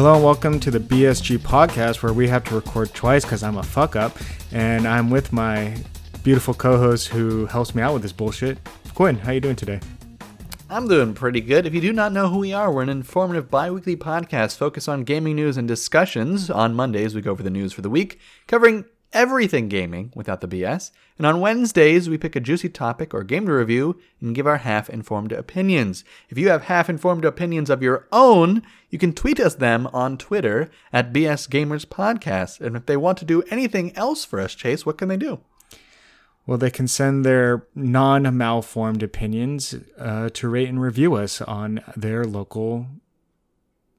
Hello and welcome to the BSG podcast where we have to record twice because I'm a fuck up. And I'm with my beautiful co-host who helps me out with this bullshit. Quinn, how you doing today? I'm doing pretty good. If you do not know who we are, we're an informative bi-weekly podcast focused on gaming news and discussions. On Mondays, we go over the news for the week, covering everything gaming without the BS. And on Wednesdays, we pick a juicy topic or game to review and give our half informed opinions. If you have half informed opinions of your own, you can tweet us them on Twitter at BS Gamers Podcast. And if they want to do anything else for us, Chase, what can they do? Well, they can send their non malformed opinions uh, to rate and review us on their local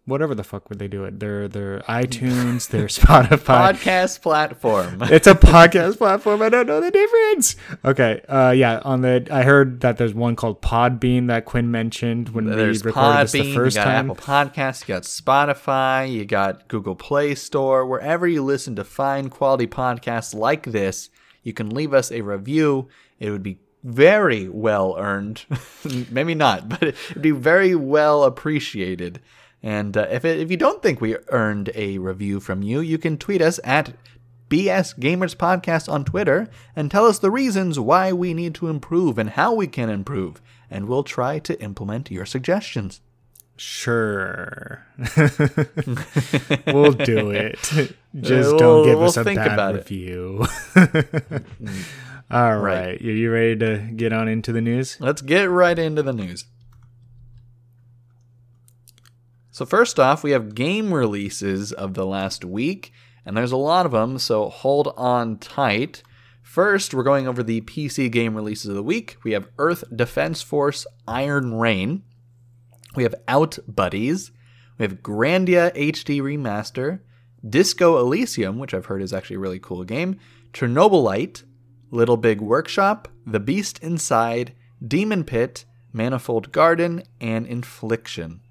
whatever the fuck would they do it? Their their iTunes, their Spotify podcast platform. it's a podcast platform. I don't know the difference. Okay, uh, yeah. On the I heard that there's one called Podbean that Quinn mentioned when there's we recorded Podbean, this the first you got time. Apple Podcasts, you got Spotify, you got Google Play Store, wherever you listen to fine quality podcasts like this, you can leave us a review. It would be very well earned. Maybe not, but it'd be very well appreciated. And uh, if it, if you don't think we earned a review from you, you can tweet us at BS Gamers Podcast on Twitter and tell us the reasons why we need to improve and how we can improve, and we'll try to implement your suggestions. Sure, we'll do it. Just Uh, don't give we'll us a bad review. All right, Right. you you ready to get on into the news? Let's get right into the news. So, first off, we have game releases of the last week, and there's a lot of them, so hold on tight. First, we're going over the PC game releases of the week. We have Earth Defense Force Iron Rain. We have Out Buddies. We have Grandia HD Remaster. Disco Elysium, which I've heard is actually a really cool game. Chernobylite. Little Big Workshop. The Beast Inside. Demon Pit. Manifold Garden. And Infliction.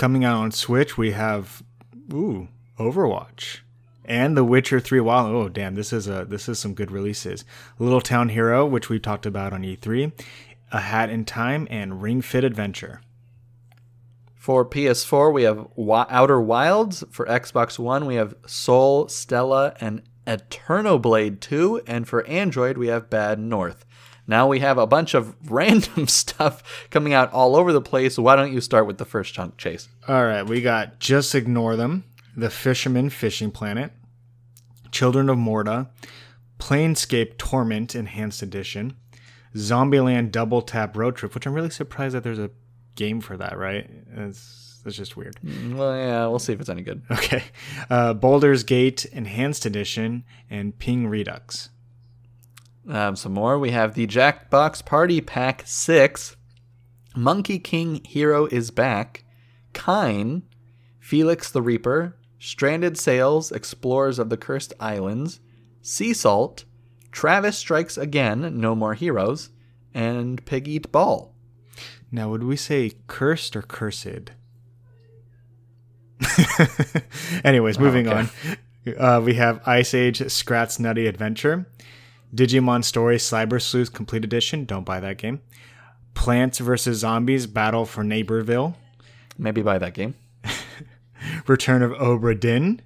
Coming out on Switch, we have ooh Overwatch and The Witcher Three Wild. Oh damn, this is a this is some good releases. Little Town Hero, which we talked about on E3, A Hat in Time, and Ring Fit Adventure. For PS4, we have Outer Wilds. For Xbox One, we have Soul, Stella, and Eternoblade 2. And for Android, we have Bad North. Now we have a bunch of random stuff coming out all over the place. Why don't you start with the first chunk, Chase? All right, we got Just Ignore Them, The Fisherman Fishing Planet, Children of Morta, Planescape Torment Enhanced Edition, Zombieland Double Tap Road Trip, which I'm really surprised that there's a game for that, right? It's, it's just weird. Well, yeah, we'll see if it's any good. Okay. Uh, Baldur's Gate Enhanced Edition and Ping Redux. Um, some more. We have the Jackbox Party Pack 6, Monkey King Hero is Back, Kine, Felix the Reaper, Stranded Sails, Explorers of the Cursed Islands, Sea Salt, Travis Strikes Again, No More Heroes, and Pig Eat Ball. Now, would we say cursed or cursed? Anyways, moving okay. on. Uh, we have Ice Age Scrat's Nutty Adventure, Digimon Story Cyber Sleuth Complete Edition. Don't buy that game. Plants vs. Zombies Battle for Neighborville. Maybe buy that game. Return of Obra Dinn.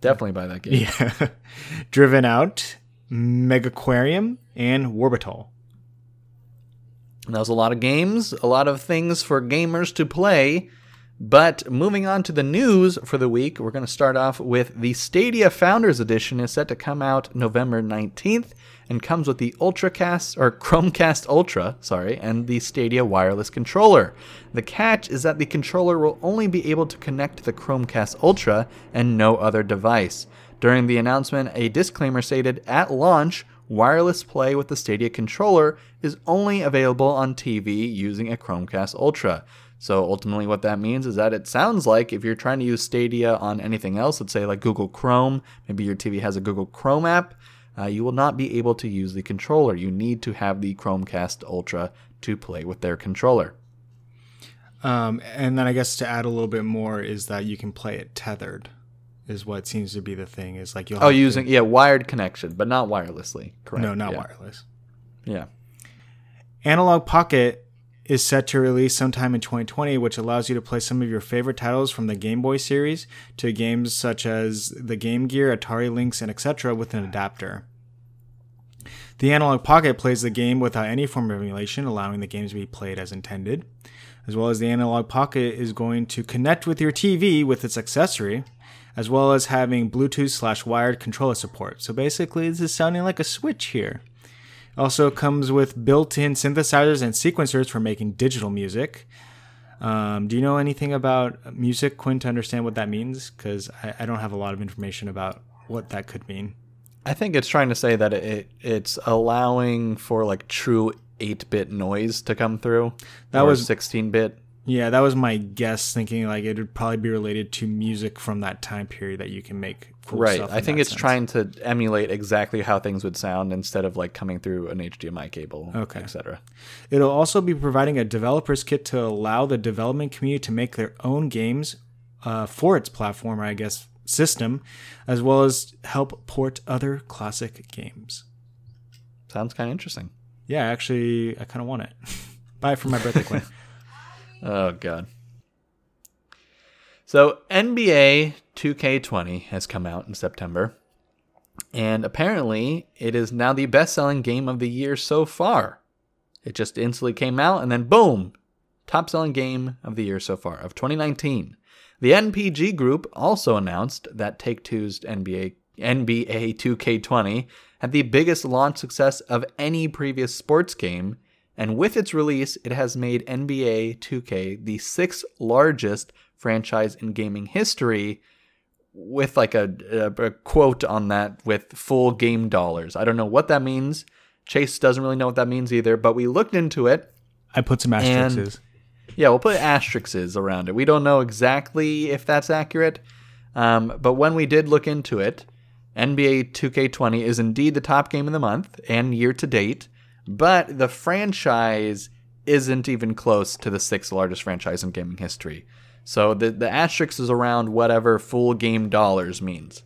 Definitely buy that game. Yeah. Driven Out, Megaquarium, and Warbital. And that was a lot of games, a lot of things for gamers to play. But moving on to the news for the week, we're going to start off with the Stadia Founders Edition is set to come out November 19th and comes with the Ultracast or Chromecast Ultra, sorry, and the Stadia wireless controller. The catch is that the controller will only be able to connect to the Chromecast Ultra and no other device. During the announcement, a disclaimer stated at launch, wireless play with the Stadia controller is only available on TV using a Chromecast Ultra. So ultimately, what that means is that it sounds like if you're trying to use Stadia on anything else, let's say like Google Chrome, maybe your TV has a Google Chrome app, uh, you will not be able to use the controller. You need to have the Chromecast Ultra to play with their controller. Um, and then I guess to add a little bit more is that you can play it tethered, is what seems to be the thing. Is like you'll Oh, have to- using yeah wired connection, but not wirelessly. Correct. no, not yeah. wireless. Yeah. Analog Pocket is set to release sometime in 2020, which allows you to play some of your favorite titles from the Game Boy series to games such as the Game Gear, Atari Lynx, and etc. with an adapter. The Analog Pocket plays the game without any form of emulation, allowing the games to be played as intended. As well as the Analog Pocket is going to connect with your TV with its accessory, as well as having Bluetooth slash wired controller support. So basically, this is sounding like a Switch here. Also comes with built-in synthesizers and sequencers for making digital music. Um, do you know anything about music, Quinn, to understand what that means? Because I, I don't have a lot of information about what that could mean. I think it's trying to say that it it's allowing for like true 8-bit noise to come through. That was- 16-bit. Yeah, that was my guess, thinking like it would probably be related to music from that time period that you can make. Cool Right. I think it's sense. trying to emulate exactly how things would sound instead of like coming through an HDMI cable, Okay. etc. It'll also be providing a developer's kit to allow the development community to make their own games uh, for its platform, or I guess system, as well as help port other classic games. Sounds kind of interesting. Yeah, actually, I kind of want it. Buy it for my birthday, Quinn. Oh god. So NBA 2K20 has come out in September, and apparently it is now the best-selling game of the year so far. It just instantly came out, and then boom, top-selling game of the year so far of 2019. The NPD Group also announced that Take-Two's NBA NBA 2K20 had the biggest launch success of any previous sports game, and with its release, it has made NBA 2K the sixth largest franchise in gaming history, with like a, a, a quote on that with full game dollars. I don't know what that means. Chase doesn't really know what that means either, but we looked into it. I put some asterisks. Yeah, we'll put asterisks around it. We don't know exactly if that's accurate, um, but when we did look into it, NBA 2K20 is indeed the top game of the month and year to date, but the franchise isn't even close to the sixth largest franchise in gaming history. So the, the asterisk is around whatever full game dollars means.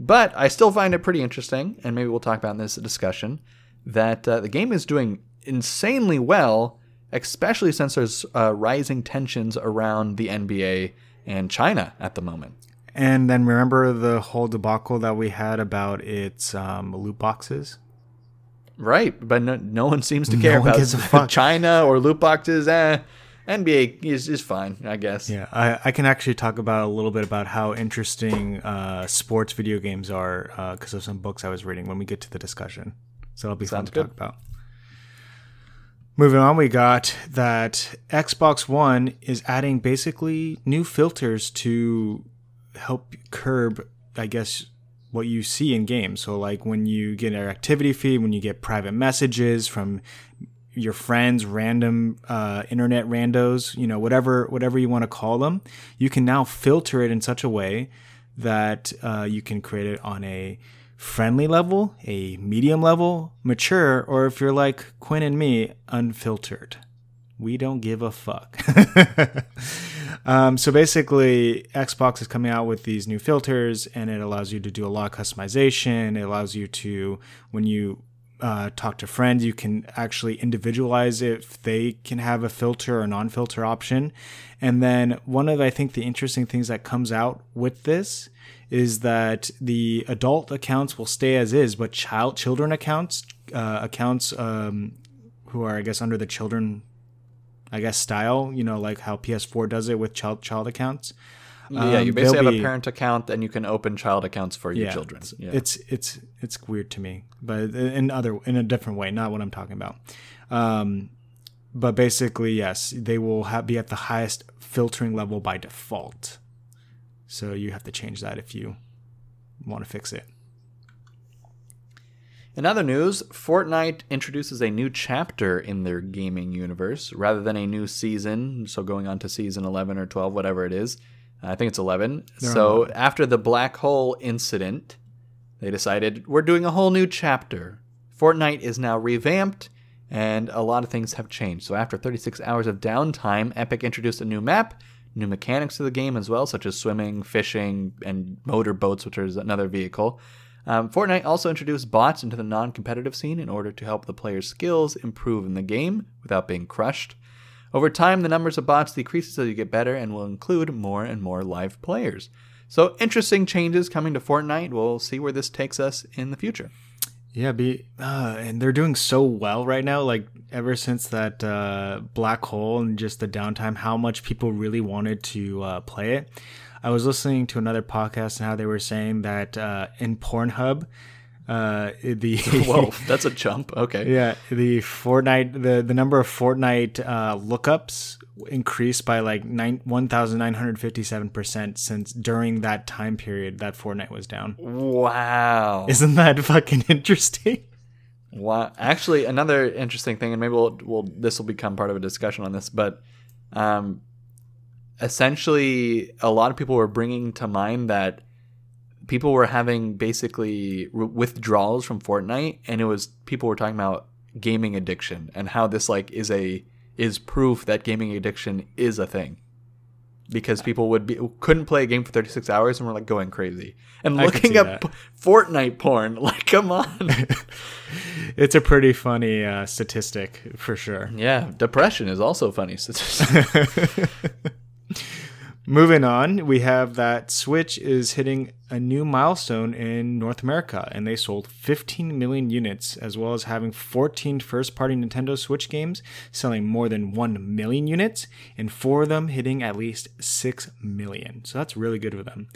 But I still find it pretty interesting, and maybe we'll talk about in this discussion, that uh, the game is doing insanely well, especially since there's uh, rising tensions around the NBA and China at the moment. And then remember the whole debacle that we had about its um, loot boxes? Right, but no, no one seems to care one about gives a fuck. China or loot boxes. Eh, NBA is, is fine, I guess. Yeah, I, I can actually talk about a little bit about how interesting uh, sports video games are because of some books I was reading when we get to the discussion. So it'll be Sounds fun to good. talk about. Moving on, we got that Xbox One is adding basically new filters to help curb, I guess, what you see in games. So, like when you get an activity feed, when you get private messages from your friends, random uh, internet randos, you know, whatever whatever you want to call them, you can now filter it in such a way that uh, you can create it on a friendly level, a medium level, mature, or if you're like Quinn and me, unfiltered. We don't give a fuck. um, so basically, Xbox is coming out with these new filters, and it allows you to do a lot of customization. It allows you to, when you uh, talk to friends, you can actually individualize if they can have a filter or non-filter option. And then one of I think the interesting things that comes out with this is that the adult accounts will stay as is, but child children accounts uh, accounts um, who are I guess under the children I guess style, you know, like how PS4 does it with child child accounts. yeah, you Um, basically have be- a parent account and you can open child accounts for your children. It's, Yeah. it's it's it's weird to me, but in other in a different way, not what I'm talking about. Um, but basically, yes, they will have, be at the highest filtering level by default. So you have to change that if you want to fix it. In other news, Fortnite introduces a new chapter in their gaming universe rather than a new season. So going on to season 11 or 12, whatever it is. Uh, I think it's 11. They're so 11. after the black hole incident, they decided we're doing a whole new chapter. Fortnite is now revamped and a lot of things have changed. So after 36 hours of downtime, Epic introduced a new map, new mechanics to the game as well, such as swimming, fishing, and motor boats, which is another vehicle. Um, Fortnite also introduced bots into the non competitive scene in order to help the player's skills improve in the game without being crushed. Over time, the numbers of bots decreases as you get better and will include more and more live players. So interesting changes coming to Fortnite. We'll see where this takes us in the future. Yeah, be uh, and they're doing so well right now. Like ever since that uh, black hole and just the downtime, how much people really wanted to uh, play it. I was listening to another podcast and how they were saying that uh, in Pornhub, uh, the Whoa, that's a jump. Okay. yeah the Fortnite the the number of Fortnite uh, lookups increased by like nine one thousand nine hundred fifty seven percent since during that time period that Fortnite was down. Wow. Isn't that fucking interesting? Wow. Actually, another interesting thing, and maybe we'll, we'll this will become part of a discussion on this, but um, essentially, a lot of people were bringing to mind that people were having basically withdrawals from Fortnite, and it was people were talking about gaming addiction and how this like is a is proof that gaming addiction is a thing because people would be couldn't play a game for 36 hours and were like going crazy and looking up. Fortnite porn. Like, come on. It's a pretty funny uh, statistic for sure. yeah, depression is also funny. Moving on, we have that Switch is hitting a new milestone in North America, and they sold 15 million units, as well as having 14 first party Nintendo Switch games selling more than 1 million units, and four of them hitting at least 6 million. So that's really good for them.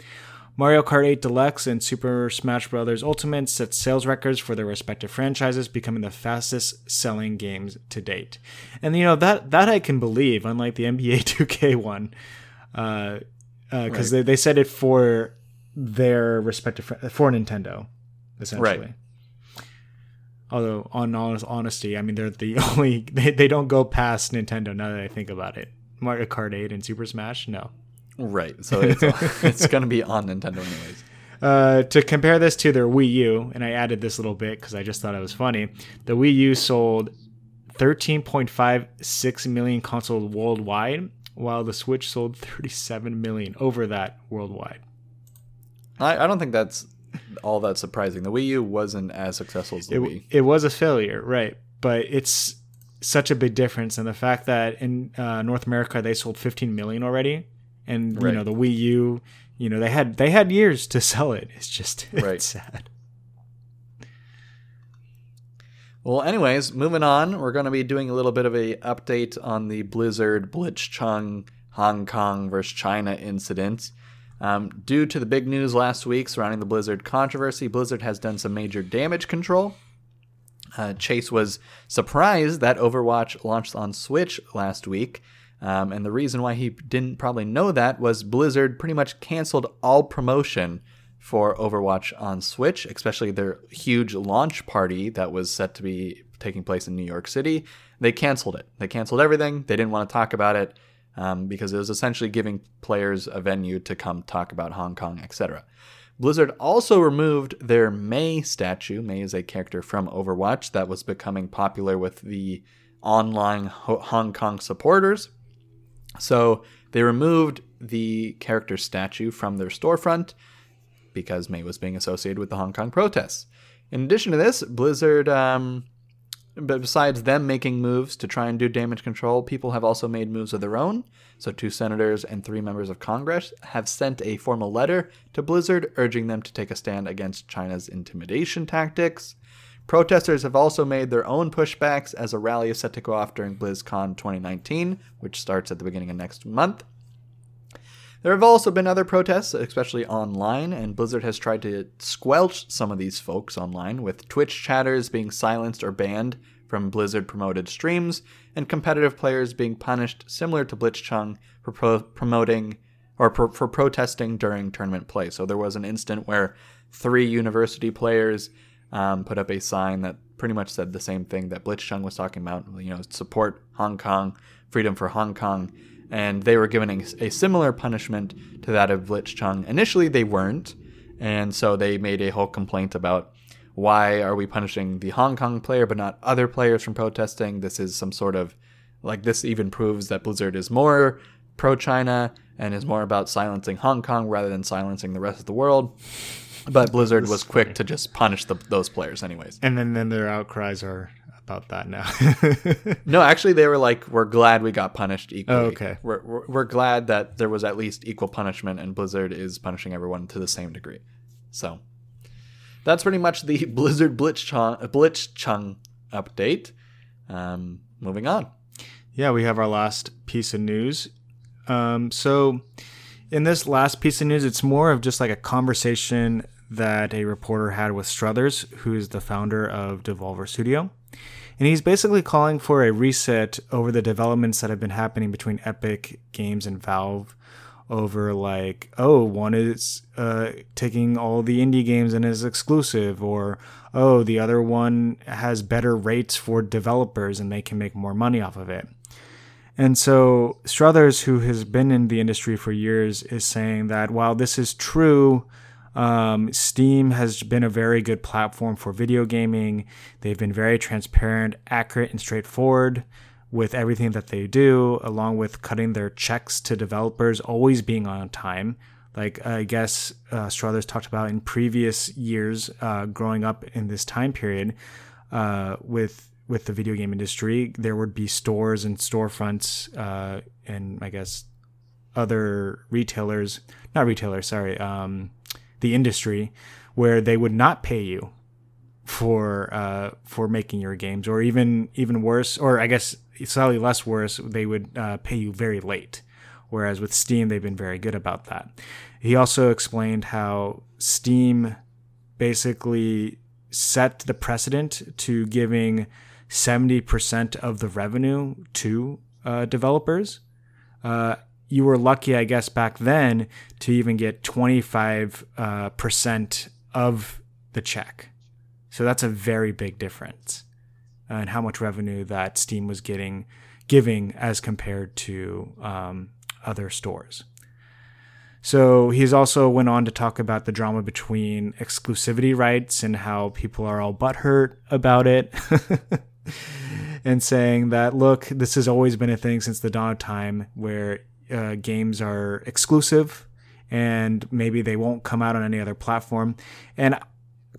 Mario Kart 8 Deluxe and Super Smash Bros. Ultimate set sales records for their respective franchises, becoming the fastest selling games to date. And you know that that I can believe, unlike the NBA 2K one, because uh, Right. they, they said it for their respective for Nintendo, essentially. Right. Although, on honest honesty, I mean they're the only they, they don't go past Nintendo. Now that I think about it, Mario Kart 8 and Super Smash, no. right. So it's it's going to be on Nintendo anyways. Uh, to compare this to their Wii U, and I added this little bit because I just thought it was funny. The Wii U sold 13.56 million consoles worldwide, while the Switch sold 37 million over that worldwide. I, I don't think that's all that surprising. The Wii U wasn't as successful as the It, Wii. it was a failure, right? But it's such a big difference, and the fact that in uh, North America they sold 15 million already, and you know the Wii U, you know they had they had years to sell it. It's just it's Right. sad. Well, anyways, moving on, we're going to be doing a little bit of a update on the Blizzard Blitzchung Hong Kong versus China incident. Um, due to the big news last week surrounding the Blizzard controversy, Blizzard has done some major damage control. Uh, Chase was surprised that Overwatch launched on Switch last week. Um, and the reason why he didn't probably know that was Blizzard pretty much canceled all promotion for Overwatch on Switch, especially their huge launch party that was set to be taking place in New York City. They canceled it. They canceled everything. They didn't want to talk about it um, because it was essentially giving players a venue to come talk about Hong Kong, etc. Blizzard also removed their Mei statue. Mei is a character from Overwatch that was becoming popular with the online Ho- Hong Kong supporters. So they removed the character statue from their storefront because Mei was being associated with the Hong Kong protests. In addition to this, Blizzard, um, besides them making moves to try and do damage control, people have also made moves of their own. So, two senators and three members of Congress have sent a formal letter to Blizzard urging them to take a stand against China's intimidation tactics. Protesters have also made their own pushbacks as a rally is set to go off during BlizzCon 2019, which starts at the beginning of next month. There have also been other protests, especially online, and Blizzard has tried to squelch some of these folks online, with Twitch chatters being silenced or banned from Blizzard promoted streams, and competitive players being punished, similar to Blitzchung, for pro- promoting or pro- for protesting during tournament play. So there was an instant where three university players um, put up a sign that pretty much said the same thing that Blitzchung was talking about. You know, support Hong Kong, freedom for Hong Kong, and they were given a, a similar punishment to that of Blitzchung. Initially, they weren't, and so they made a whole complaint about why are we punishing the Hong Kong player but not other players from protesting? This is some sort of like this even proves that Blizzard is more pro China and is more about silencing Hong Kong rather than silencing the rest of the world. But Blizzard was quick to just punish the, those players, anyways. And then, then their outcries are about that now. No, actually, they were like, "We're glad we got punished equally. Oh, okay. We're, we're we're glad that there was at least equal punishment, and Blizzard is punishing everyone to the same degree." So that's pretty much the Blizzard Blitzchung Blitzchung update. Um, moving on. yeah, we have our last piece of news. Um, so, in this last piece of news, it's more of just like a conversation that a reporter had with Struthers, who is the founder of Devolver Studio. And he's basically calling for a reset over the developments that have been happening between Epic Games and Valve over like, oh, one is uh, taking all the indie games and is exclusive, or oh, the other one has better rates for developers and they can make more money off of it. And so Struthers, who has been in the industry for years, is saying that while this is true, um, Steam has been a very good platform for video gaming. They've been very transparent, accurate, and straightforward with everything that they do, along with cutting their checks to developers, always being on time. Like I guess uh, Struthers talked about in previous years, uh, growing up in this time period, uh, with with the video game industry, there would be stores and storefronts, uh, and I guess other retailers, not retailers, sorry, um, the industry, where they would not pay you for uh, for making your games, or even even worse, or I guess slightly less worse, they would uh, pay you very late. Whereas with Steam, they've been very good about that. He also explained how Steam basically set the precedent to giving 70% of the revenue to uh, developers. Uh, you were lucky, I guess, back then to even get 25 uh, percent of the check. So that's a very big difference in how much revenue that Steam was getting, giving as compared to um, other stores. So he's also went on to talk about the drama between exclusivity rights and how people are all butthurt about it. and saying that look, this has always been a thing since the dawn of time where uh, games are exclusive and maybe they won't come out on any other platform. And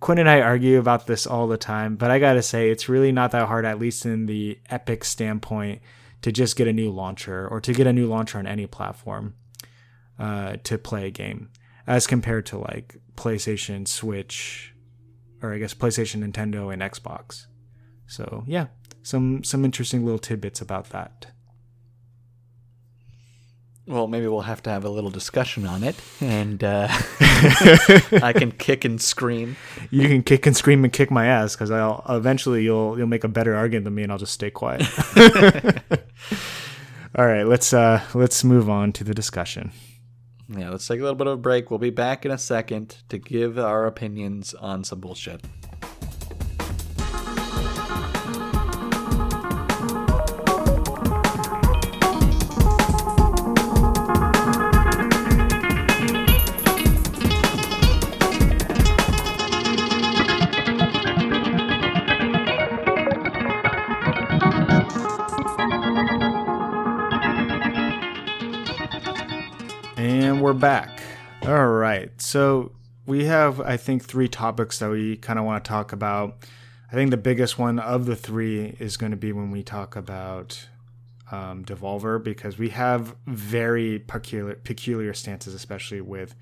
Quinn and I argue about this all the time, but I gotta say, it's really not that hard, at least in the Epic standpoint, to just get a new launcher or to get a new launcher on any platform uh, to play a game, as compared to like PlayStation, Switch, or I guess PlayStation, Nintendo, and Xbox. So yeah, some some interesting little tidbits about that. Well, maybe we'll have to have a little discussion on it, and uh, I can kick and scream. You can kick and scream and kick my ass because I'll eventually you'll you'll make a better argument than me, and I'll just stay quiet. All right, let's uh let's move on to the discussion. Yeah, let's take a little bit of a break. We'll be back in a second to give our opinions on some bullshit. Back. All right. So we have, I think, three topics that we kind of want to talk about. I think the biggest one of the three is going to be when we talk about um, Devolver because we have very peculiar, peculiar stances, especially with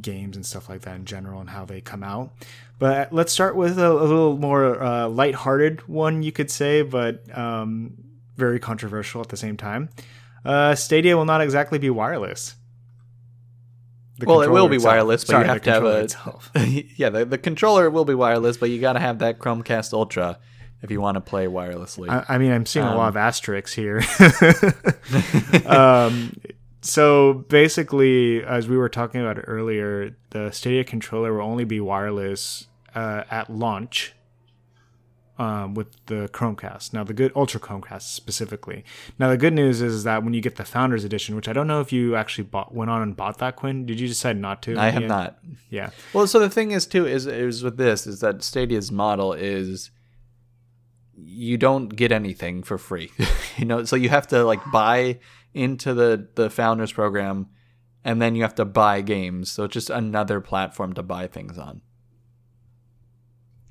games and stuff like that in general and how they come out. But let's start with a, a little more uh, lighthearted one, you could say, but um, very controversial at the same time. Uh, Stadia will not exactly be wireless. The well, it will be itself. wireless, but Sorry, you have to have a. yeah, the, the controller will be wireless, but you got to have that Chromecast Ultra if you want to play wirelessly. I, I mean, I'm seeing a Um, lot of asterisks here. um, so basically, as we were talking about earlier, the Stadia controller will only be wireless uh, at launch um, with the Chromecast. Now, the good Ultra Chromecast specifically. Now, the good news is that when you get the Founders Edition, which I don't know if you actually bought, went on and bought that, Quinn. Did you decide not to? I have not. Yeah. Well, so the thing is too is is with this is that Stadia's model is you don't get anything for free. you know, so you have to like buy into the the founders program and then you have to buy games. So it's just another platform to buy things on.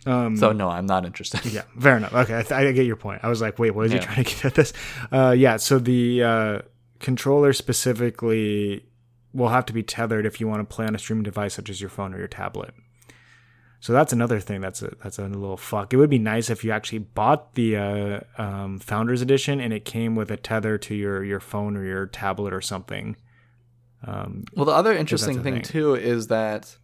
Um, So no, I'm not interested. yeah, fair enough. Okay, I, th- I get your point. I was like, wait, what is Yeah. he trying to get at this? Uh, yeah, so the uh, controller specifically will have to be tethered if you want to play on a streaming device such as your phone or your tablet. So that's another thing. That's a that's a little fuck. It would be nice if you actually bought the uh, um, Founders Edition and it came with a tether to your your phone or your tablet or something. Um, Well, the other interesting thing, thing. too is that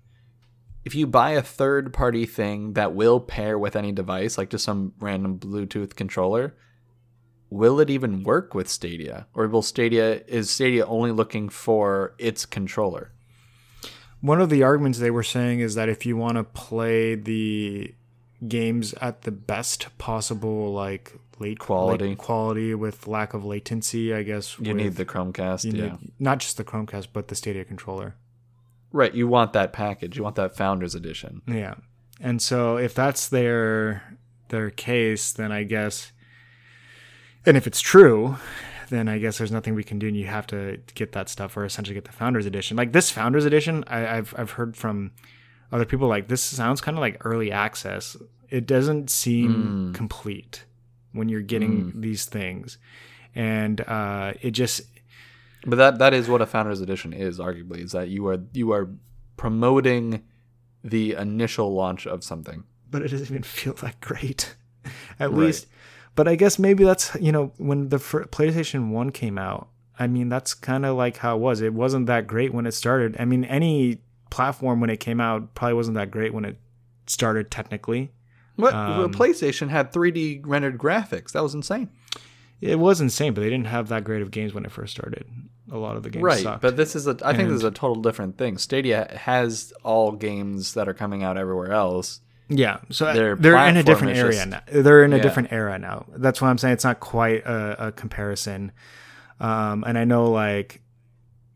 if you buy a third party thing that will pair with any device, like just some random Bluetooth controller, will it even work with Stadia? Or will Stadia is Stadia only looking for its controller? One of the arguments they were saying is that if you want to play the games at the best possible like late Quality. late quality with lack of latency, I guess You with- need the Chromecast, yeah. need not just the Chromecast but the Stadia controller. Right, you want that package. You want that Founders Edition. Yeah, and so if that's their their case, then I guess, and if it's true, then I guess there's nothing we can do, and you have to get that stuff or essentially get the Founders Edition. Like this Founders Edition, I, I've I've heard from other people like this sounds kind of like early access. It doesn't seem complete when you're getting these things, and uh, it just But that that is what a Founders Edition is, arguably, is that you are you are promoting the initial launch of something. but it doesn't even feel that great at Right. least but i guess maybe that's you know when the playstation 1 came out i mean that's kind of like how it was it wasn't that great when it started i mean any platform when it came out probably wasn't that great when it started technically What Um, PlayStation had 3D rendered graphics. That was insane. it was insane but they didn't have that great of games when it first started a lot of the games Right, sucked. but this is a. I think this is a total different thing. Stadia has all games that are coming out everywhere else. Yeah, so Their they're in a different area just- now. They're in a Yeah. different era now. That's why I'm saying it's not quite a, a comparison. Um, and I know, like,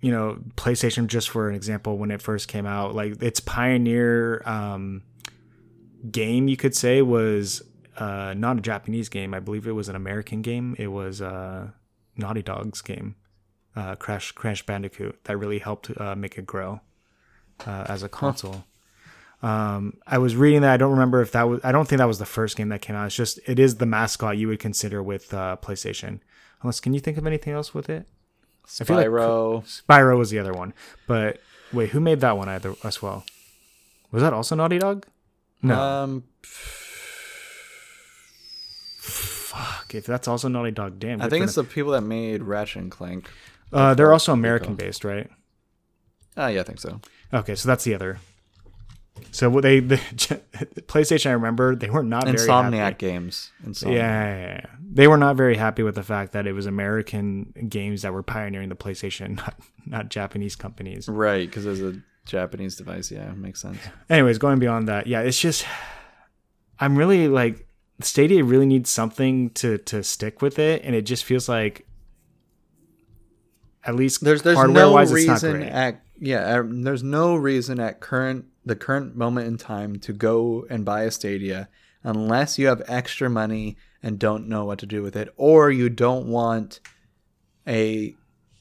you know, PlayStation, just for an example, when it first came out, like its pioneer um, game, you could say, was uh, not a Japanese game. I believe it was an American game. It was uh, Naughty Dog's game, uh, Crash Crash Bandicoot, that really helped uh, make it grow uh, as a console. Um, I was reading that. I don't remember if that was. I don't think that was the first game that came out. It's just it is the mascot you would consider with uh, PlayStation. Unless, can you think of anything else with it? Feel like- Spyro. Spyro was the other one. But wait, who made that one either as well? Was that also Naughty Dog? No. Um, Fuck. If that's also Naughty Dog, damn. I think it's the people that made Ratchet and Clank. Uh, they're also American based, right? Ah, yeah, I think so. Okay, so that's the other. So what they the PlayStation, I remember they were not very Insomniac happy. games. Insomniac. yeah, yeah, yeah. They were not very happy with the fact that it was American games that were pioneering the PlayStation, not not Japanese companies. Right, because there's a Japanese device. Yeah, makes sense. Anyways, going beyond that, yeah, it's just I'm really like Stadia really needs something to to stick with it, and it just feels like at least There's there's no wise, reason at yeah uh, there's no reason at current the current moment in time to go and buy a Stadia unless you have extra money and don't know what to do with it or you don't want a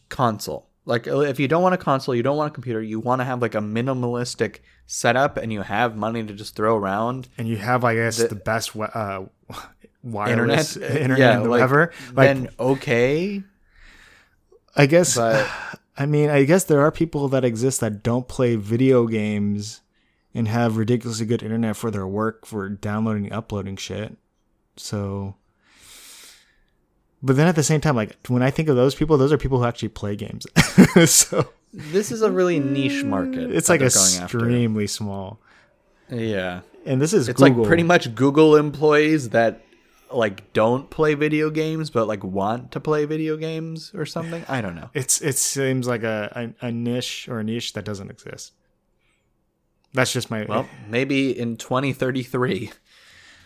console. Like uh, if you don't want a console, you don't want a computer, you want to have like a minimalistic setup and you have money to just throw around and you have, I guess, the, best wi- uh, wireless internet, internet, yeah, in the like, ever. Like, then okay, I guess but I mean, I guess there are people that exist that don't play video games and have ridiculously good internet for their work for downloading and uploading shit. So but then at the same time, like when I think of those people, those are people who actually play games. so this is a really niche mm, market. it's like going after. extremely small. Yeah. And this is It's Google. like pretty much Google employees that like don't play video games but like want to play video games or something. I don't know. it's it seems like a, a, a niche or a niche that doesn't exist. That's just my Well, maybe in 2033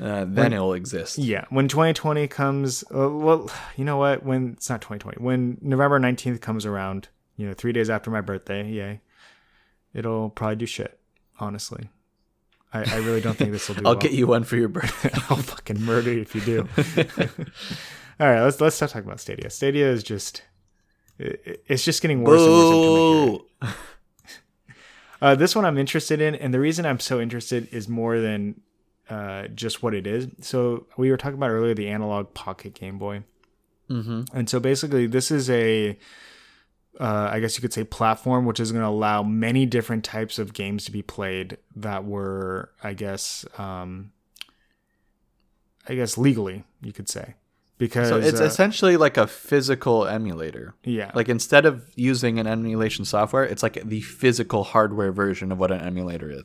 uh, then it'll exist. Yeah, when 2020 comes, uh, well, you know what? When it's not 2020, when November 19th comes around, you know, three days after my birthday, yay, it'll probably do shit. Honestly, I, I really don't think this will do. I'll well. get you one for your birthday. I'll fucking murder you if you do. All right, let's let's start talking about Stadia. Stadia is just, it, it's just getting worse and worse. every time I hear it. Boo! Uh, this one I'm interested in, and the reason I'm so interested is more than uh, just what it is. So we were talking about earlier the analog pocket Game Boy. Mm-hmm. And so basically, this is a, uh, I guess you could say, platform which is going to allow many different types of games to be played that were, I guess, um, I guess legally, you could say, because So it's uh, essentially like a physical emulator. yeah, Like instead of using an emulation software, it's like the physical hardware version of what an emulator is.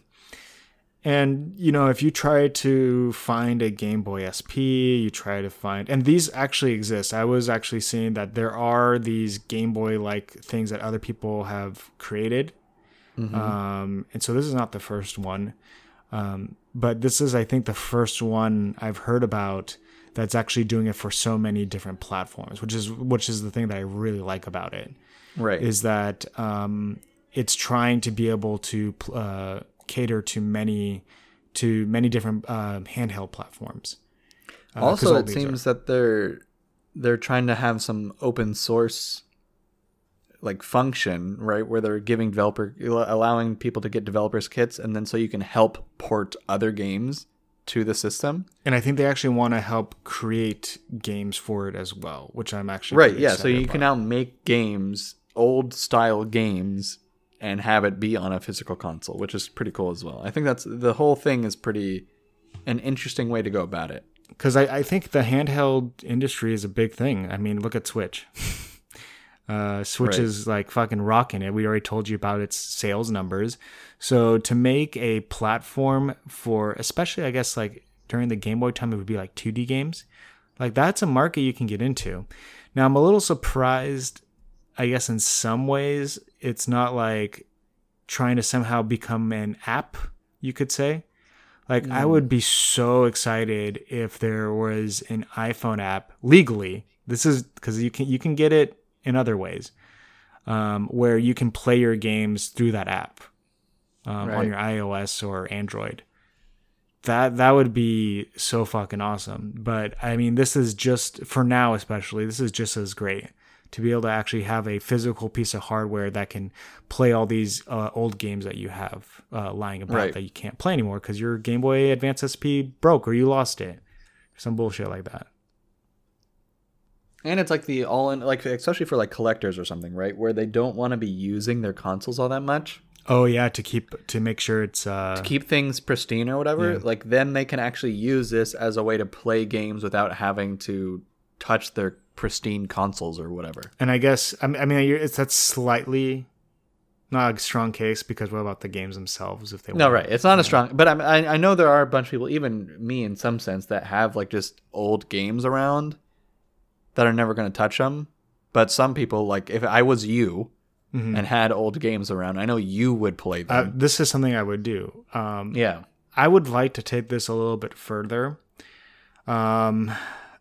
And you know, if you try to find a Game Boy SP, you try to find, and these actually exist. I was actually seeing that there are these Game Boy like things that other people have created. Um, and so this is not the first one, um, but this is, I think, the first one I've heard about that's actually doing it for so many different platforms, which is which is the thing that I really like about it Right. is that um, it's trying to be able to uh, cater to many to many different uh, handheld platforms. Uh, also, it seems are- that they're they're trying to have some open source like function, right, where they're giving developer allowing people to get developers kits and then so you can help port other games to the system. and I think they actually want to help create games for it as well, which I'm actually Right, yeah, so you can now make games, old style games and have it be on a physical console, which is pretty cool as well. I think that's the whole thing is pretty an interesting way to go about it. because I, I think the handheld industry is a big thing. I mean, look at Switch. Uh, Switch Right. is like fucking rocking it. We already told you about its sales numbers. So to make a platform for, especially I guess like during the Game Boy time, it would be like 2D games. Like that's a market you can get into. Now I'm a little surprised. I guess in some ways it's not like trying to somehow become an app. You could say. Like I would be so excited if there was an iPhone app legally. This is because you can you can get it in other ways, um, where you can play your games through that app um, Right. on your iOS or Android. That that would be so fucking awesome. But I mean, this is just for now, especially. This is just as great to be able to actually have a physical piece of hardware that can play all these uh, old games that you have uh, lying about Right. that you can't play anymore because your Game Boy Advance SP broke or you lost it. Some bullshit like that. And it's like the all in like especially for like collectors or something, right? Where they don't want to be using their consoles all that much. Oh yeah, to keep to make sure it's uh to Keep things pristine or whatever. Yeah. Like then they can actually use this as a way to play games without having to touch their pristine consoles or whatever. and I guess I mean, I mean it's that's slightly not a strong case because what about the games themselves if they No, right. It's not a strong, but I I know there are a bunch of people, even me in some sense, that have like just old games around that are never going to touch them. But some people, like if I was you Mhm. and had old games around, I know you would play Uh, them. this is something I would do. Um, yeah. I would like to take this a little bit further. Um,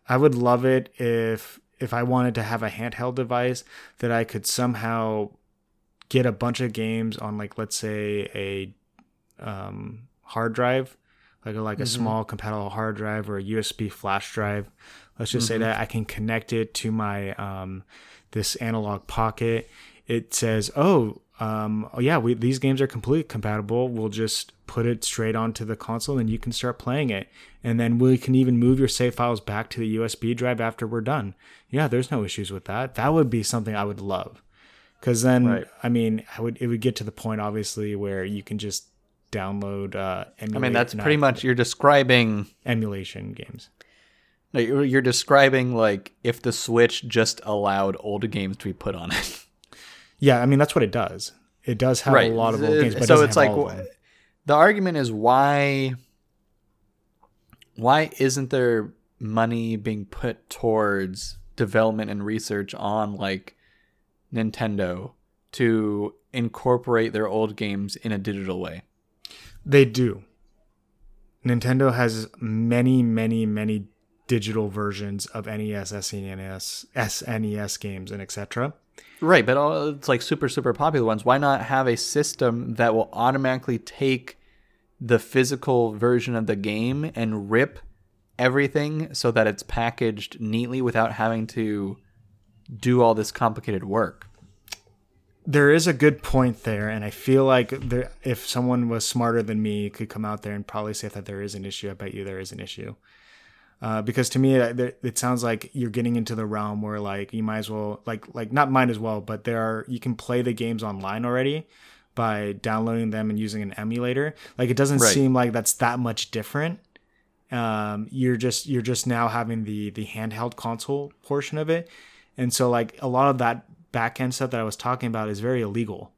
I would love it if if I wanted to have a handheld device that I could somehow get a bunch of games on, like let's say a um, hard drive, like a, like a small compatible hard drive or a USB flash drive. Let's just say that I can connect it to my um, this analog pocket. It says, "Oh, um, oh yeah, we, these games are completely compatible. We'll just put it straight onto the console, and you can start playing it. And then we can even move your save files back to the USB drive after we're done. Yeah, there's no issues with that. That would be something I would love, because then Right. I mean, I would it would get to the point obviously where you can just download. Uh, I mean, that's pretty much you're describing. emulation games. no, You're you're describing like if the Switch just allowed old games to be put on it. Yeah, I mean that's what it does. It does have a lot of old games, but it so doesn't it's have like all of them. the argument is why why isn't there money being put towards development and research on like Nintendo to incorporate their old games in a digital way? They do. Nintendo has many, many, many digital versions of NES, SNES, SNES games, and etc. Right, but all, it's like super super popular ones. Why not have a system that will automatically take the physical version of the game and rip everything so that it's packaged neatly without having to do all this complicated work? there is a good point there, and I feel like there, if someone was smarter than me, could come out there and probably say that there is an issue. I bet you there is an issue. Uh, because to me, it, it sounds like you're getting into the realm where like you might as well like like not might as well, but there are you can play the games online already by downloading them and using an emulator. Like it doesn't Right. seem like that's that much different. Um, you're just you're just now having the the handheld console portion of it, and so like a lot of that back end stuff that I was talking about is very illegal.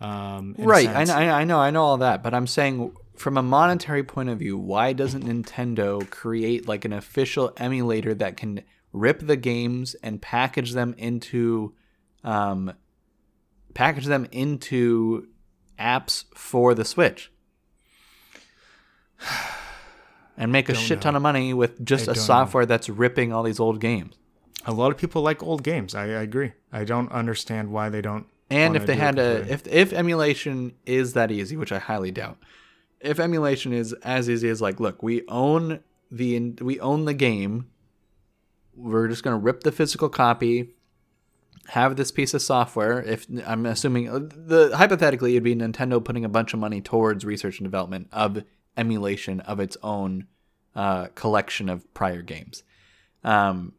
Um, right. I, I know. I know all that. But I'm saying, from a monetary point of view, why doesn't Nintendo create like an official emulator that can rip the games and package them into, um, package them into apps for the Switch? And make a shit know. ton of money with just I a don't know. software that's ripping all these old games. A lot of people like old games. I, I agree. I don't understand why they don't. And if they had a if if emulation is that easy, which I highly doubt. If emulation is as easy as like, look, we own the we own the game. We're just going to rip the physical copy, have this piece of software. If I'm assuming uh, the hypothetically it'd be Nintendo putting a bunch of money towards research and development of emulation of its own uh, collection of prior games. Um,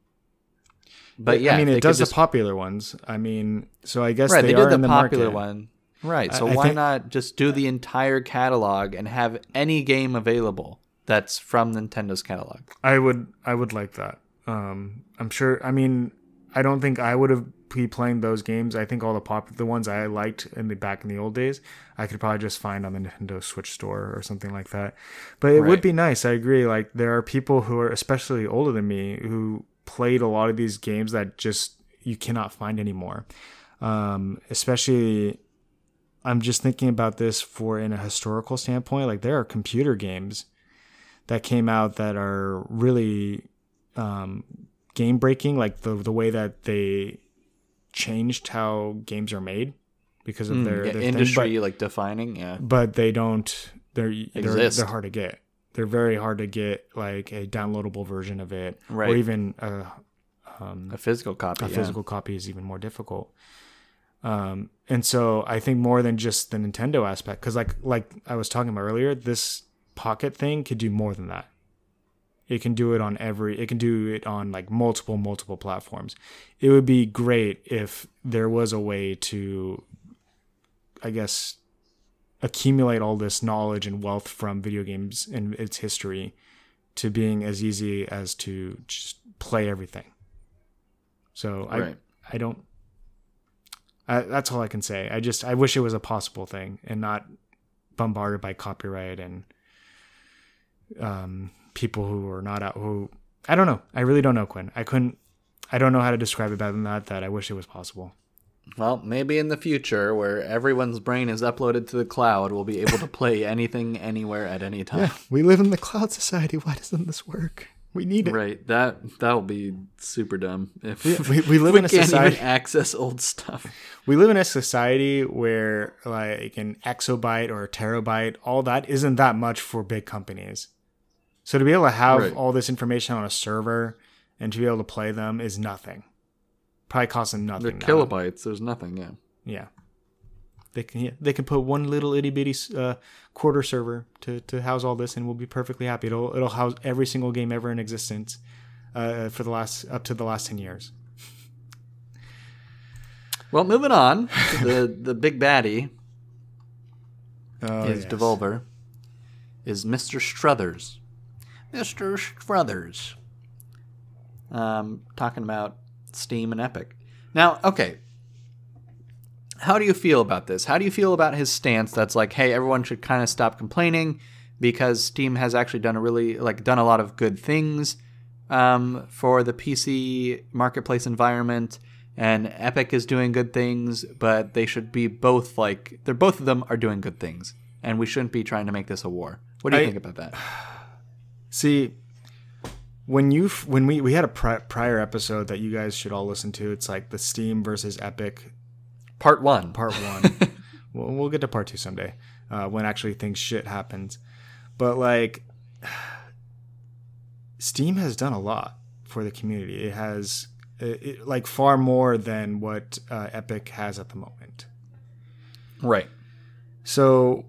but yeah, I mean, it does just- the popular ones. I mean, so I guess right they, they, are did the popular market. one right I- so I why think- not just do the entire catalog and have any game available that's from nintendo's catalog I would I would like that. Um, I'm sure. I mean, I don't think I would have be playing those games. I think all the pop the ones I liked in the back in the old days, I could probably just find on the Nintendo Switch store or something like that. But it Right. would be nice. I agree. Like there are people who are especially older than me who played a lot of these games that just you cannot find anymore. Um, especially I'm just thinking about this for in a historical standpoint. Like there are computer games that came out that are really um, game breaking, like the the way that they changed how games are made because of their, Hmm, Yeah, their thing, industry like defining yeah but, but they don't. They're they're, Exist. they're hard to get. They're very hard to get, like a downloadable version of it, Right. or even a, a physical copy a yeah. physical copy is even more difficult. Um, and so I think more than just the Nintendo aspect, because like like I was talking about earlier, this Pocket thing could do more than that. It can do it on every. It can do it on like multiple multiple platforms. It would be great if there was a way to, I guess, accumulate all this knowledge and wealth from video games and its history to being as easy as to just play everything. So I I don't. I, that's all I can say. I just I wish it was a possible thing and not bombarded by copyright and um, people who are not out who I don't know. I really don't know, Quinn. I couldn't. I don't know how to describe it better than that. That I wish it was possible. well maybe in the future where everyone's brain is uploaded to the cloud we'll be able to play anything anywhere at any time we live in the cloud society. Why doesn't this work? We need it. right that that'll be super dumb if Yeah, we- we live in a can't society- even access old stuff We live in a society where like an exabyte or a terabyte, all that isn't that much for big companies. So to be able to have Right. all this information on a server and to be able to play them is nothing. Probably costs them the nothing. now. kilobytes there's nothing yeah Yeah. They can yeah, they can put one little itty bitty uh, quarter server to, to house all this, and we'll be perfectly happy. It'll it'll house every single game ever in existence uh, for the last up to the last ten years. Well, moving on to the the big baddie Oh, is yes. Devolver is Mr. Struthers. Mr. Struthers. Um, talking about Steam and Epic. Now, okay. How do you feel about this? How do you feel about his stance that's like, hey, everyone should kind of stop complaining because Steam has actually done a really like done a lot of good things um, for the PC marketplace environment, and Epic is doing good things, but they should be both like they're both of them are doing good things, and we shouldn't be trying to make this a war. What do you I- think about that? See, when you when we we had a pri- prior episode that you guys should all listen to. It's like the Steam versus Epic Part one. part one. we'll, we'll get to part two someday uh, when actually things shit happens. But like, Steam has done a lot for the community. It has it, it- like far more than what uh, Epic has at the moment. Right. So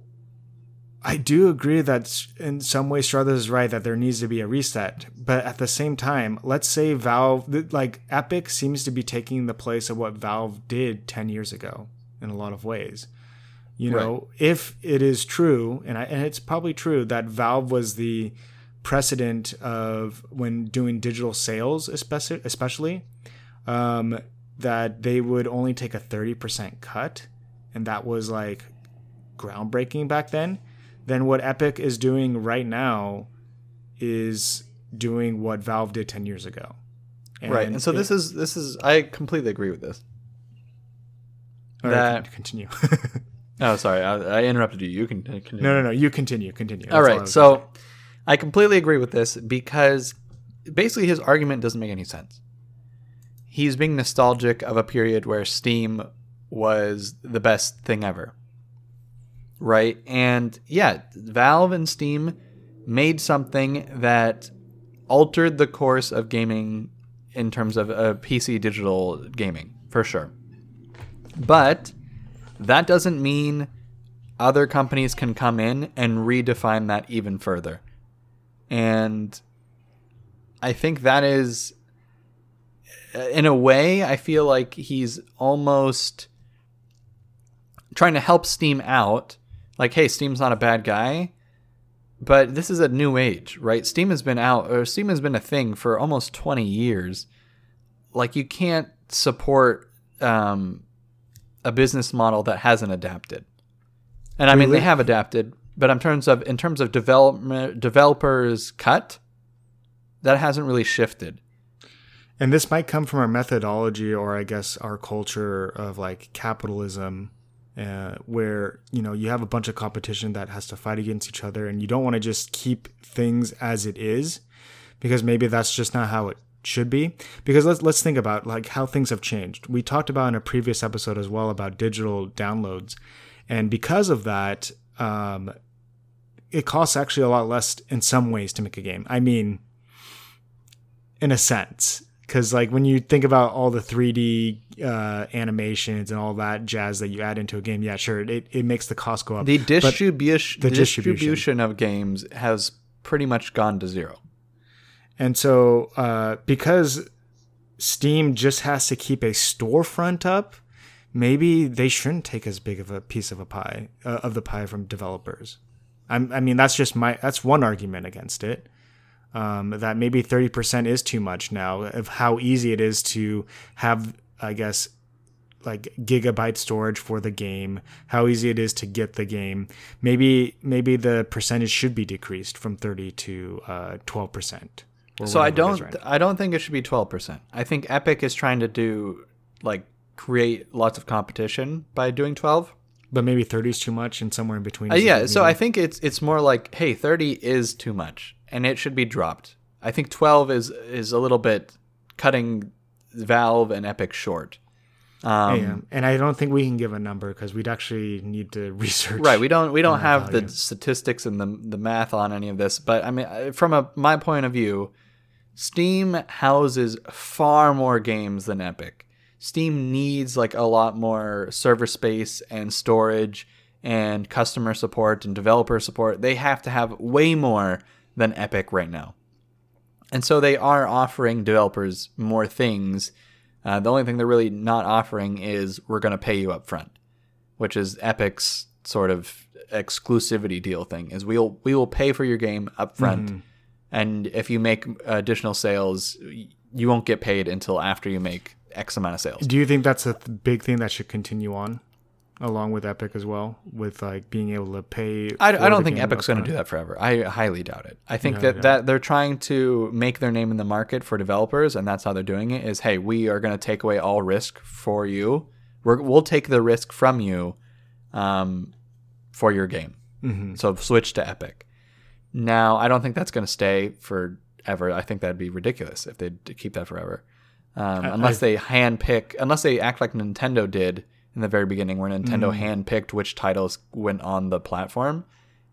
I do agree that in some ways Struthers is right that there needs to be a reset. But at the same time, let's say Valve, like Epic seems to be taking the place of what Valve did 10 years ago in a lot of ways. You know, if it is true, and, I, and it's probably true that Valve was the precedent of when doing digital sales, especially, especially um, that they would only take a 30% cut. And that was like groundbreaking back then, then what Epic is doing right now is doing what Valve did 10 years ago. right. And so this is this is I completely agree with this. All right, that- continue. Oh, sorry, I, I interrupted you. You can uh, continue. no, no, no. You continue. Continue. That's All I right. was So I completely agree with this because basically his argument doesn't make any sense. He's being nostalgic of a period where Steam was the best thing ever. Right? And yeah, Valve and Steam made something that altered the course of gaming in terms of uh, PC digital gaming, for sure. But that doesn't mean other companies can come in and redefine that even further. And I think that is, in a way, I feel like he's almost trying to help Steam out. Like, hey, Steam's not a bad guy, but this is a new age, right? Steam has been out, or Steam has been a thing for almost 20 years. Like, you can't support um, a business model that hasn't adapted. And I mean, they have adapted, but in terms of in terms of development developers cut, that hasn't really shifted. And this might come from our methodology or I guess our culture of like capitalism, uh, where, you know, you have a bunch of competition that has to fight against each other and you don't want to just keep things as it is because maybe that's just not how it should be. Because let's, let's think about like how things have changed. We talked about in a previous episode as well about digital downloads. And because of that, um, it costs actually a lot less in some ways to make a game. I mean, in a sense because like when you think about all the 3d uh, animations and all that jazz that you add into a game yeah sure it, it makes the cost go up The But- distribution the the distribution. distribution of games has pretty much gone to zero. and so uh, because steam just has to keep a storefront up maybe they shouldn't take as big of a piece of a pie uh, of the pie from developers I'm, i mean that's just my that's one argument against it um, that maybe 30% is too much now of how easy it is to have i guess like gigabyte storage for the game how easy it is to get the game maybe maybe the percentage should be decreased from 30 to uh, 12% So I whatever it is don't right. I don't think it should be 12%. I think Epic is trying to do like create lots of competition by doing 12. but maybe 30 is too much and somewhere in between Uh, yeah, so I think it's it's more like, hey, thirty is too much, and it should be dropped. I think twelve is is a little bit cutting Valve and Epic short. Um, yeah. and i don't think we can give a number because we'd actually need to research Right, we don't we don't have value. the statistics and the the math on any of this, but I mean, from a my point of view, Steam houses far more games than Epic. Steam needs like a lot more server space and storage and customer support and developer support. They have to have way more than Epic right now. And so they are offering developers more things. Uh, the only thing they're really not offering is we're going to pay you up front, which is Epic's sort of exclusivity deal thing. Is we'll we will pay for your game up front, and if you make additional sales, you won't get paid until after you make X amount of sales. do you think that's a th- big thing that should continue on along with epic as well with like being able to pay I, I don't think Epic's going to do that forever. I highly doubt it. I think that, yeah. that they're trying to make their name in the market for developers, and that's how they're doing it. Is hey, we are going to take away all risk for you. We're, we'll take the risk from you, um, for your game. Mm-hmm. So switch to Epic. Now, I don't think that's going to stay forever. I think that'd be ridiculous if they'd keep that forever. Um, unless they handpick, unless they act like Nintendo did in the very beginning, where Nintendo Mm. handpicked which titles went on the platform.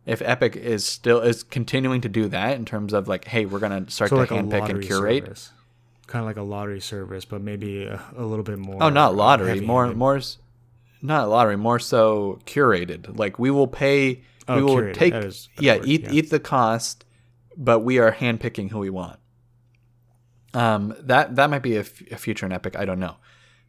If Epic is still is continuing to do that in terms of like, hey, we're gonna start so to like handpick and curate. service kind of like a lottery service but maybe a, a little bit more Oh, not lottery, more more. not lottery, more so curated. Like we will pay, Oh, we will curated. take, That is the yeah, word, eat yeah. eat the cost, but we are handpicking who we want. Um, that that might be a, f- a future in Epic. I don't know,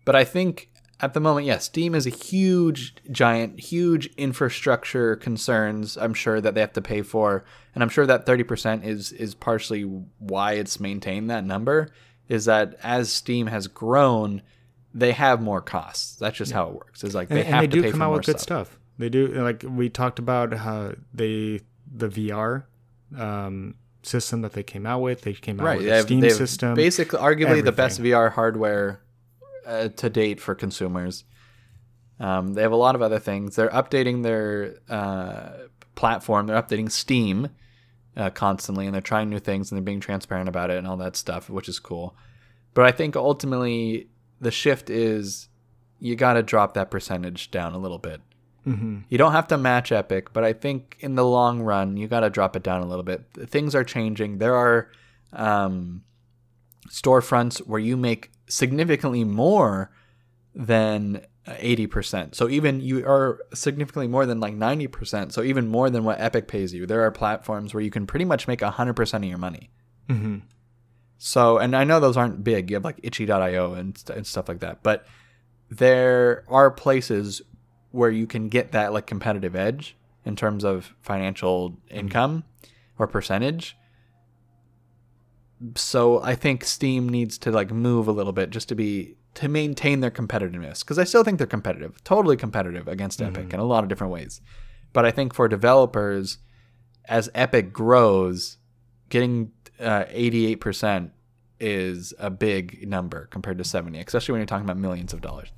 but I think at the moment, yes, Steam is a huge, giant, huge infrastructure concerns. I'm sure that they have to pay for, and I'm sure that 30% is is partially why it's maintained that number. Is that as Steam has grown, they have more costs. That's just how it works. Is like they and, have and they to do pay come for out with good stuff. stuff. They do like we talked about how they the VR um, system that they came out with. They came out Right, with they have, Steam system. basically, arguably the best. VR hardware uh, to date for consumers. Um, they have a lot of other things. They're updating their uh, platform. They're updating Steam uh, constantly, and they're trying new things, and they're being transparent about it and all that stuff, which is cool. But I think ultimately the shift is you got to drop that percentage down a little bit. hmm You don't have to match Epic, but I think in the long run, you got to drop it down a little bit. Things are changing. There are um, storefronts where you make significantly more than uh, 80%. So even you are significantly more than like 90%. So even more than what Epic pays you. There are platforms where you can pretty much make 100% of your money. hmm So, and I know those aren't big. You have like itch.io and, and stuff like that. But there are places where you can get that like competitive edge in terms of financial income or percentage. So I think Steam needs to like move a little bit just to be to maintain their competitiveness because I still think they're competitive, totally competitive against Epic in a lot of different ways. But I think for developers, as Epic grows, getting uh, 88% is a big number compared to 70, especially when you're talking about millions of dollars.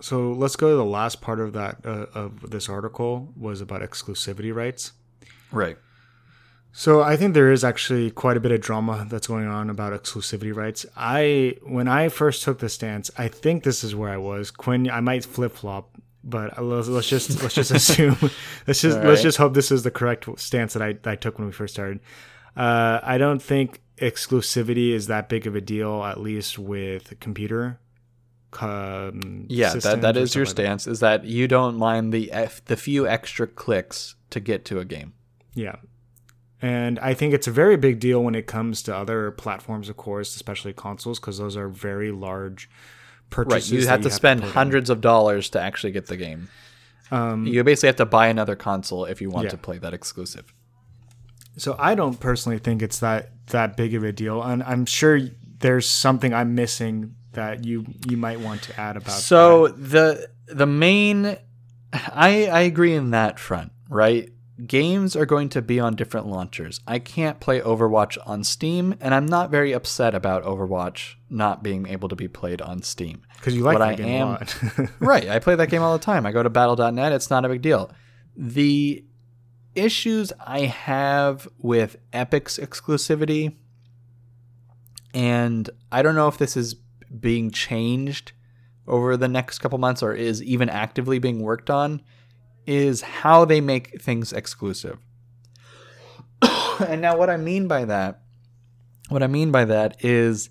So let's go to the last part of that uh, of this article was about exclusivity rights. Right. So I think there is actually quite a bit of drama that's going on about exclusivity rights. I when I first took the stance, I think this is where I was. Quinn, I might flip flop, but let's, let's just let's just assume let's just All let's just hope this is the correct stance that I that I took when we first started. Uh, I don't think exclusivity is that big of a deal, at least with computer. Um, Yeah, that, that is your like stance is that you don't mind the F, the few extra clicks to get to a game. Yeah. And I think it's a very big deal when it comes to other platforms, of course, especially consoles, because those are very large purchases. Right. You have to spend put in. hundreds of dollars to actually get the game. Um, You basically have to buy another console if you want Yeah. to play that exclusive. so I don't personally think it's that that big of a deal, and I'm sure there's something I'm missing that you you might want to add about. So the the main I I agree in that front, right? Games are going to be on different launchers. I can't play Overwatch on Steam, and I'm not very upset about Overwatch not being able to be played on Steam. because you like what that I game am- a lot. right. I play that game all the time. I go to battle.net. It's not a big deal. The issues I have with Epic's exclusivity, and I don't know if this is being changed over the next couple months or is even actively being worked on, is how they make things exclusive. and now, what I mean by that, what I mean by that is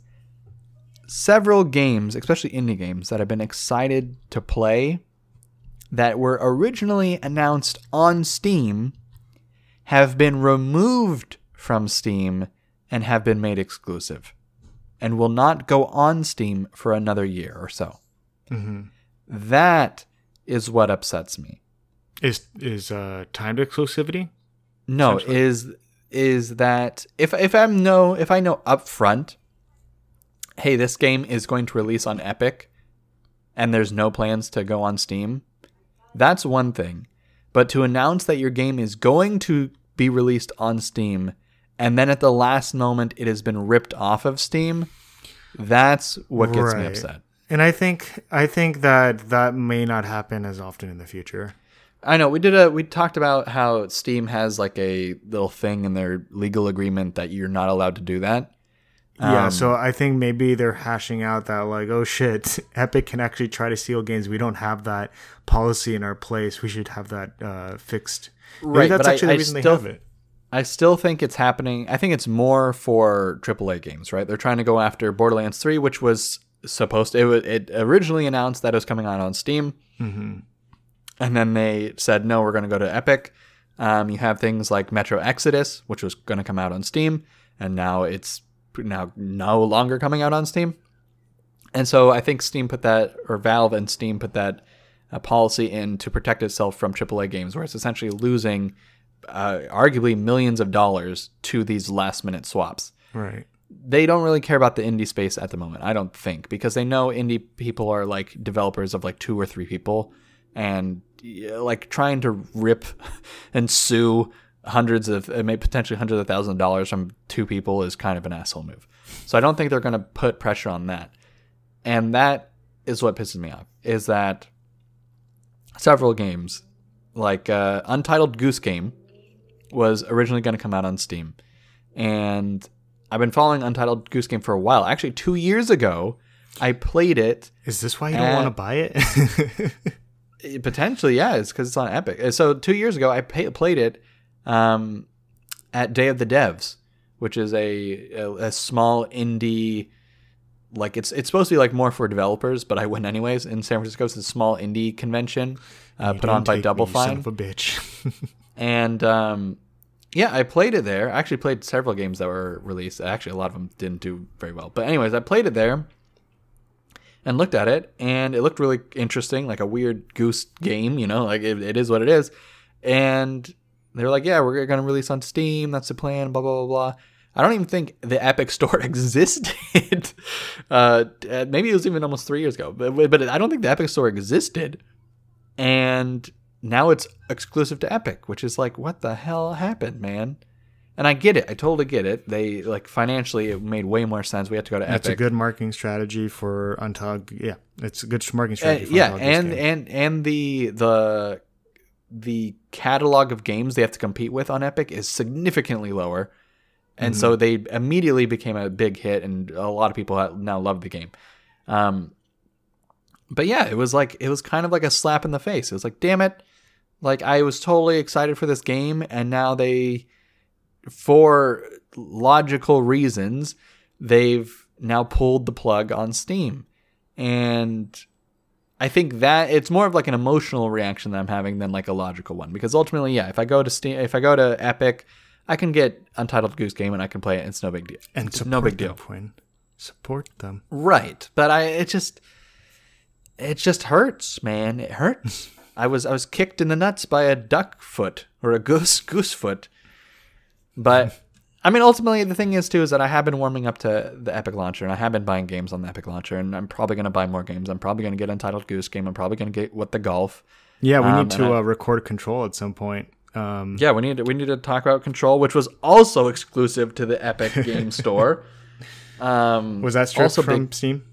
several games, especially indie games, that I've been excited to play that were originally announced on Steam have been removed from Steam and have been made exclusive and will not go on Steam for another year or so. Mhm. That is what upsets me. Is is uh, timed exclusivity? No, is is that if if I'm know if I know upfront, hey, this game is going to release on Epic, and there's no plans to go on Steam, that's one thing. But to announce that your game is going to be released on Steam, and then at the last moment it has been ripped off of Steam, that's what gets me upset. And I think I think that that may not happen as often in the future. I know we did a we talked about how Steam has like a little thing in their legal agreement that you're not allowed to do that. Yeah, Um, so I think maybe they're hashing out that like, oh shit, Epic can actually try to steal games. We don't have that policy in our place. We should have that uh, fixed. Maybe Right, that's but I- actually the I reason still- they have it. I still think it's happening. I think it's more for AAA games, right? They're trying to go after Borderlands 3, which was supposed to, it, it originally announced that it was coming out on Steam. hmm And then they said, no, we're going to go to Epic. Um, you have things like Metro Exodus, which was going to come out on Steam, and now it's now no longer coming out on Steam. And so I think Steam put that, or Valve and Steam put that uh, policy in to protect itself from AAA games, where it's essentially losing uh, arguably millions of dollars to these last minute swaps Right. they don't really care about the indie space at the moment. I don't think because they know indie people are like developers of like two or three people, and like trying to rip and sue hundreds of, maybe potentially hundreds of thousands of dollars from two people is kind of an asshole move. So I don't think they're going to put pressure on that, and that is what pisses me off. Is that several games like uh, Untitled Goose Game was originally going to come out on Steam, and I've been following Untitled Goose Game for a while. Actually, two years ago, I played it. Is this why you don't Uh, want to buy it? Potentially, yeah, it's because it's on Epic. Uh, So two years ago, I pay, played it um, at Day of the Devs, which is a, a a small indie. Like it's it's supposed to be like more for developers, but I went anyways in San Francisco. It's a small indie convention uh, put on by Double me, you son Fine. of a bitch. And um, yeah, I played it there. I actually played several games that were released. Actually, a lot of them didn't do very well. But anyways, I played it there and looked at it, and it looked really interesting, like a weird goose game. You know, like it, it is what it is. And they were like, "Yeah, we're going to release on Steam. That's the plan." Blah blah blah blah. I don't even think the Epic Store existed. uh, maybe it was even almost three years ago, but but I don't think the Epic Store existed and now it's exclusive to Epic, which is like, what the hell happened, man? And I get it. I totally get it. They like financially, it made way more sense. We had to go to It's a good marketing strategy for Untitled. Yeah, it's a good marketing Uh, strategy. for yeah, and and and the the the catalog of games they have to compete with on Epic is significantly lower, and Mm-hmm. so they immediately became a big hit, and a lot of people now love the game. Um, but yeah, it was like it was kind of like a slap in the face. It was like, damn it, like I was totally excited for this game, and now they, for logical reasons, they've now pulled the plug on Steam, and I think that it's more of like an emotional reaction that I'm having than like a logical one. Because ultimately, yeah, if I go to Steam, if I go to Epic, I can get Untitled Goose Game and I can play it. It's no big deal. and it's no big deal. Quinn. Support them. Right, but I it just it just hurts, man. It hurts. I was I was kicked in the nuts by a duck foot or a goose goose foot. But I mean, ultimately, the thing is too is that I have been warming up to the Epic Launcher, and I have been buying games on the Epic Launcher, and I'm probably going to buy more games. I'm probably going to get Untitled Goose Game. I'm probably going to get What the Golf. Yeah, we Um, need to I- uh, record control at some point. Um, Yeah, we need to, we need to talk about Control, which was also exclusive to the Epic Game Store. Um, was that stripped also from big- Steam?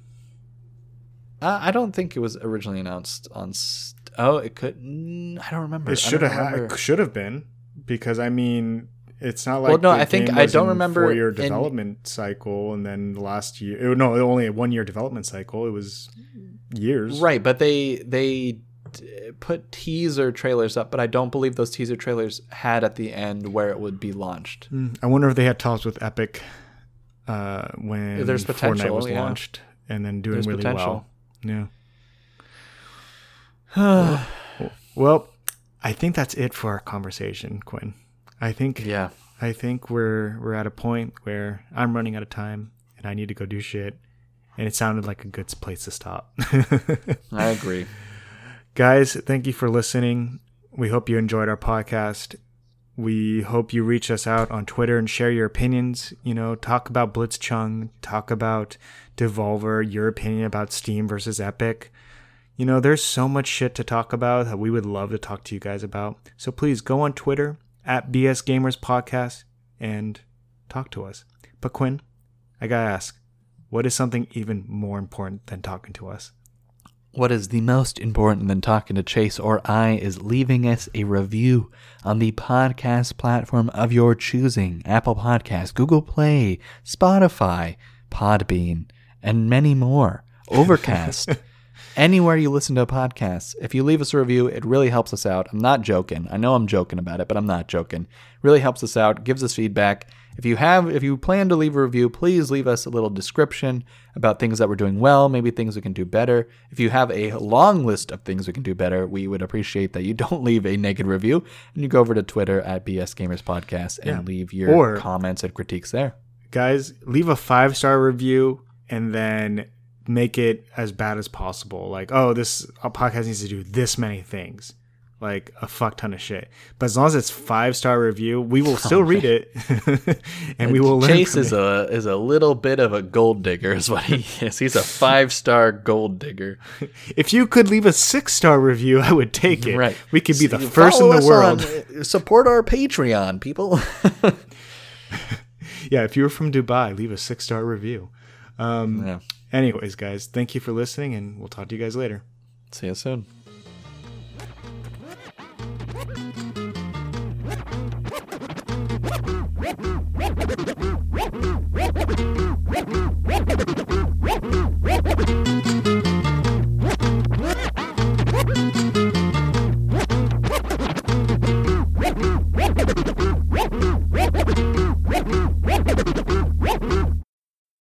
Uh, I don't think it was originally announced on. St- oh, it could. mm, I don't remember. It should have. remember. It should have been because I mean, it's not like Well, no, I think- I don't remember four-year in- development cycle, and then the last year, it- no, only a one-year development cycle. It was years, Right, but they they put teaser trailers up, but I don't believe those teaser trailers had at the end where it would be launched. Mm, I wonder if they had talks with Epic uh, when There's Fortnite was yeah. launched, and then doing There's really potential. well. Yeah. Well, I think that's it for our conversation, Quinn. I think yeah, I think we're we're at a point where I'm running out of time and I need to go do shit. And it sounded like a good place to stop. I agree. Guys, thank you for listening. We hope you enjoyed our podcast. We hope you reach us out on Twitter and share your opinions. You know, talk about Blitzchung, talk about Devolver, your opinion about Steam versus Epic. You know, there's so much shit to talk about that we would love to talk to you guys about. So please go on Twitter at BS Gamers Podcast and talk to us. But Quinn, I gotta ask, what is something even more important than talking to us? What is the most important than talking to Chase or I is leaving us a review on the podcast platform of your choosing Apple Podcasts, Google Play, Spotify, Podbean, and many more. Overcast. Anywhere you listen to podcasts. If you leave us a review, it really helps us out. I'm not joking. I know I'm joking about it, but I'm not joking. really helps us out, gives us feedback. If you have if you plan to leave a review, please leave us a little description about things that we're doing well, maybe things we can do better. If you have a long list of things we can do better, we would appreciate that you don't leave a naked review and you go over to Twitter at BS Gamers Podcast and Yeah. leave your Or- comments and critiques there. Guys, leave a five star review and then make it as bad as possible. Like, oh, this a podcast needs to do this many things. Like a fuck ton of shit. But as long as it's five star review, we will still read it, and we will learn. Chase is it. a is a little bit of a gold digger, is what he is. He's a five star gold digger. If you could leave a six star review, I would take it. Right. We could be the first in the world. on- support our Patreon, people. Yeah, if you were from Dubai, leave a six star review. Um, yeah. Anyways, guys, thank you for listening, and we'll talk to you guys later. See you soon.